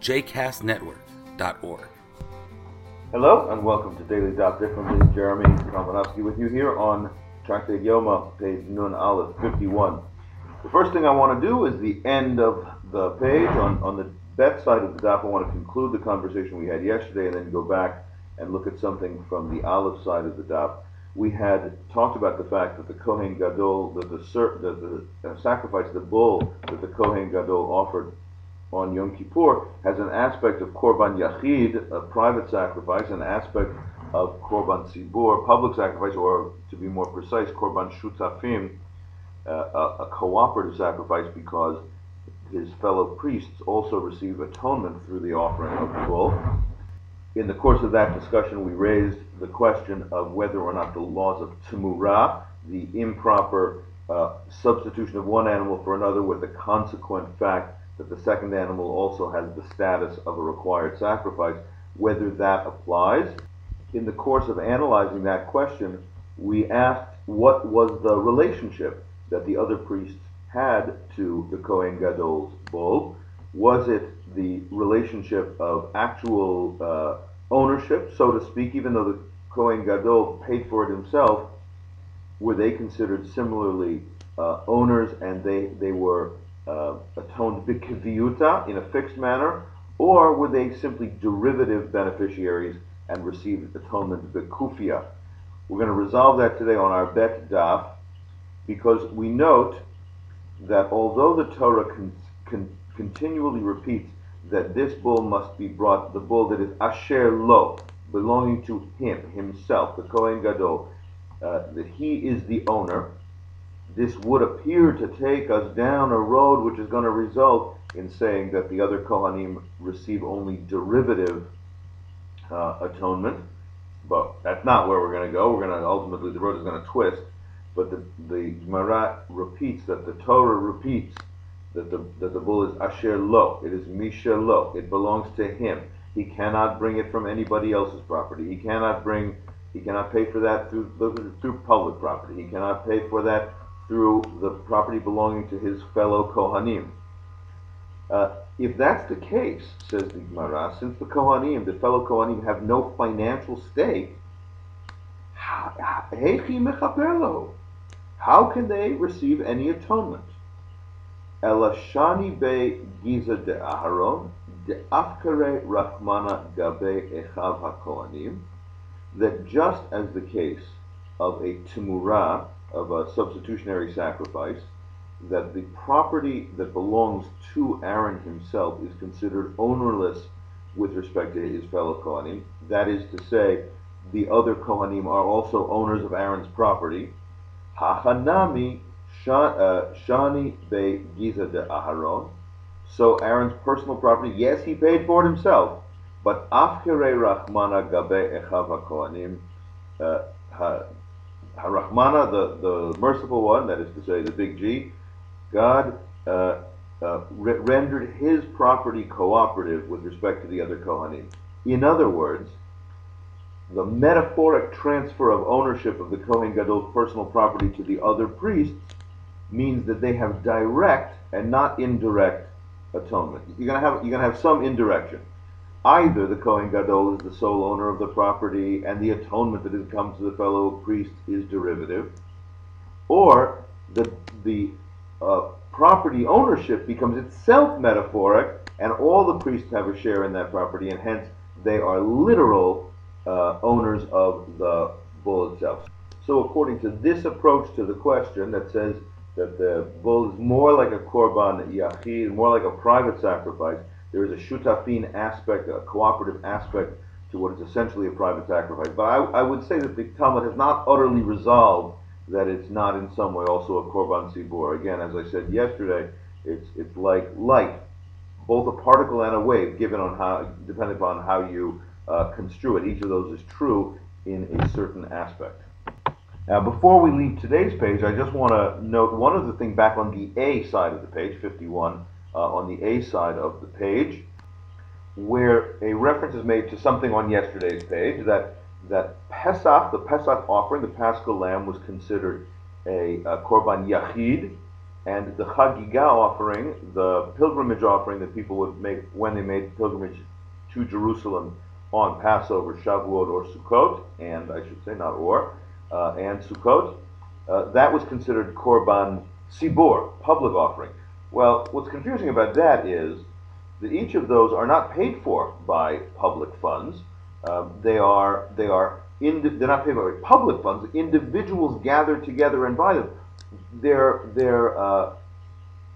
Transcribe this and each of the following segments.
jcastnetwork.org. Hello and welcome to Daily Daf Differently. Jeremy Kalmanofsky with you here on Tractate Yoma, page Nun Aleph 51. The first thing I want to do is the end of the page. On, on the Bet side of the daf, I want to conclude the conversation we had yesterday and then go back and look at something from the Aleph side of the daf. We had talked about the fact that the Kohen Gadol, that the, that the uh, sacrifice, the bull that the Kohen Gadol offered on Yom Kippur has an aspect of Korban Yachid, a private sacrifice, an aspect of Korban Tzibur, public sacrifice, or to be more precise, Korban Shutafim, uh, a, a, cooperative sacrifice because his fellow priests also receive atonement through the offering of the bull. In the course of that discussion, we raised the question of whether or not the laws of Tumurah, the improper uh, substitution of one animal for another with the consequent fact that the second animal also has the status of a required sacrifice, whether that applies. In the course of analyzing that question, we asked what was the relationship that the other priests had to the Kohen Gadol's bull. Was it the relationship of actual uh, ownership, so to speak, even though the Kohen Gadol paid for it himself? Were they considered similarly uh, owners and they, they were uh, atoned bikviuta in a fixed manner, or were they simply derivative beneficiaries and received atonement bikufia? We're going to resolve that today on our bet daf because we note that although the Torah con- con- continually repeats that this bull must be brought, the bull that is asher lo, belonging to him, himself, the Kohen Gadol, uh, that he is the owner, this would appear to take us down a road which is going to result in saying that the other Kohanim receive only derivative uh, atonement. But that's not where we're going to go. We're going to ultimately, the road is going to twist. But the, the Gemara repeats that the Torah repeats that the, that the bull is Asher Lo. It is Misha Lo. It belongs to him. He cannot bring it from anybody else's property. He cannot bring, he cannot pay for that through, through public property. He cannot pay for that through the property belonging to his fellow Kohanim. Uh, if that's the case, says the Gemara, since the Kohanim, the fellow Kohanim, have no financial stake, how can they receive any atonement? Elashani be Giza de Aharon, de Afkare Rahmana Gabe Echav HaKohanim, that just as the case of a Timurah, of a substitutionary sacrifice, that the property that belongs to Aaron himself is considered ownerless with respect to his fellow Kohanim. That is to say, the other Kohanim are also owners of Aaron's property. Hachanami uh, Shani Be Giza de Aharon. So Aaron's personal property, yes, he paid for it himself, but Afkere Rachmana Gabe Echav HaKohanim, Harachmana, the, the merciful one, that is to say, the big G, God uh, uh, re- rendered his property cooperative with respect to the other Kohanim. In other words, the metaphoric transfer of ownership of the Kohen Gadol's personal property to the other priests means that they have direct and not indirect atonement. You're gonna have you're gonna have some indirection. Either the Kohen Gadol is the sole owner of the property and the atonement that come to the fellow priest is derivative, or the, the uh, property ownership becomes itself metaphoric and all the priests have a share in that property and hence they are literal uh, owners of the bull itself. So according to this approach to the question that says that the bull is more like a korban yachid, more like a private sacrifice, there is a shutafin aspect, a cooperative aspect to what is essentially a private sacrifice. But I, I would say that the Talmud has not utterly resolved that it's not in some way also a korban tzibur. Again, as I said yesterday, it's it's like light. both a particle and a wave, given on how, depending upon how you uh, construe it. Each of those is true in a certain aspect. Now, before we leave today's page, I just want to note one other thing back on the A side of the page, 51, uh, on the A side of the page, where a reference is made to something on yesterday's page that that Pesach, the Pesach offering, the Paschal lamb, was considered a, a korban yachid, and the Chagiga offering, the pilgrimage offering that people would make when they made pilgrimage to Jerusalem on Passover, Shavuot, or Sukkot, and I should say not or, uh, and Sukkot, uh, that was considered korban sibor, public offering. Well, what's confusing about that is that each of those are not paid for by public funds. Um, they are they are indi- they're not paid by public funds. Individuals gather together and buy them. Their their uh,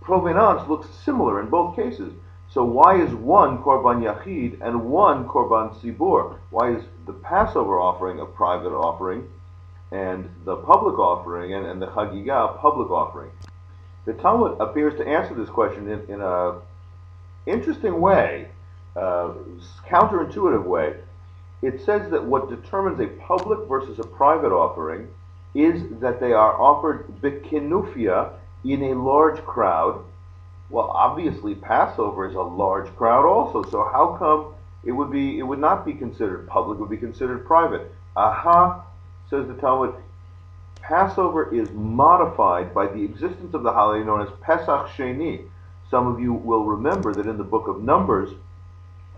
provenance looks similar in both cases. So why is one korban yachid and one korban sibur? Why is the Passover offering a private offering, and the public offering and, and the Chagiga a public offering? The Talmud appears to answer this question in, in a interesting way, uh, counterintuitive way. It says that what determines a public versus a private offering is that they are offered bikinufia in a large crowd. Well, obviously Passover is a large crowd also, so how come it would be it would not be considered public, it would be considered private? Aha, says the Talmud, Passover is modified by the existence of the holiday known as Pesach Sheni. Some of you will remember that in the book of Numbers,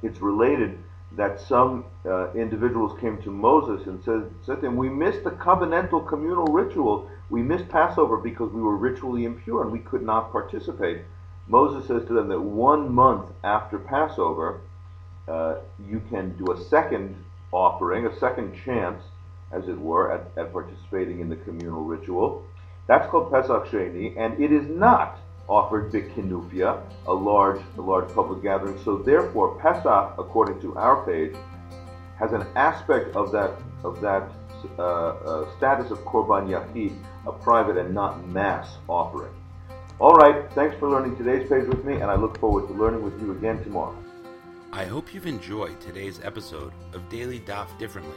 it's related that some uh, individuals came to Moses and said, said to him, We missed the covenantal communal ritual. We missed Passover because we were ritually impure and we could not participate. Moses says to them that one month after Passover, uh, you can do a second offering, a second chance as it were, at, at participating in the communal ritual. That's called Pesach Sheni, and it is not offered bikinufia, a large, a large public gathering. So therefore, Pesach, according to our page, has an aspect of that of that uh, uh, status of korban yachid, a private and not mass offering. All right, thanks for learning today's page with me, and I look forward to learning with you again tomorrow. I hope you've enjoyed today's episode of Daily Daf Differently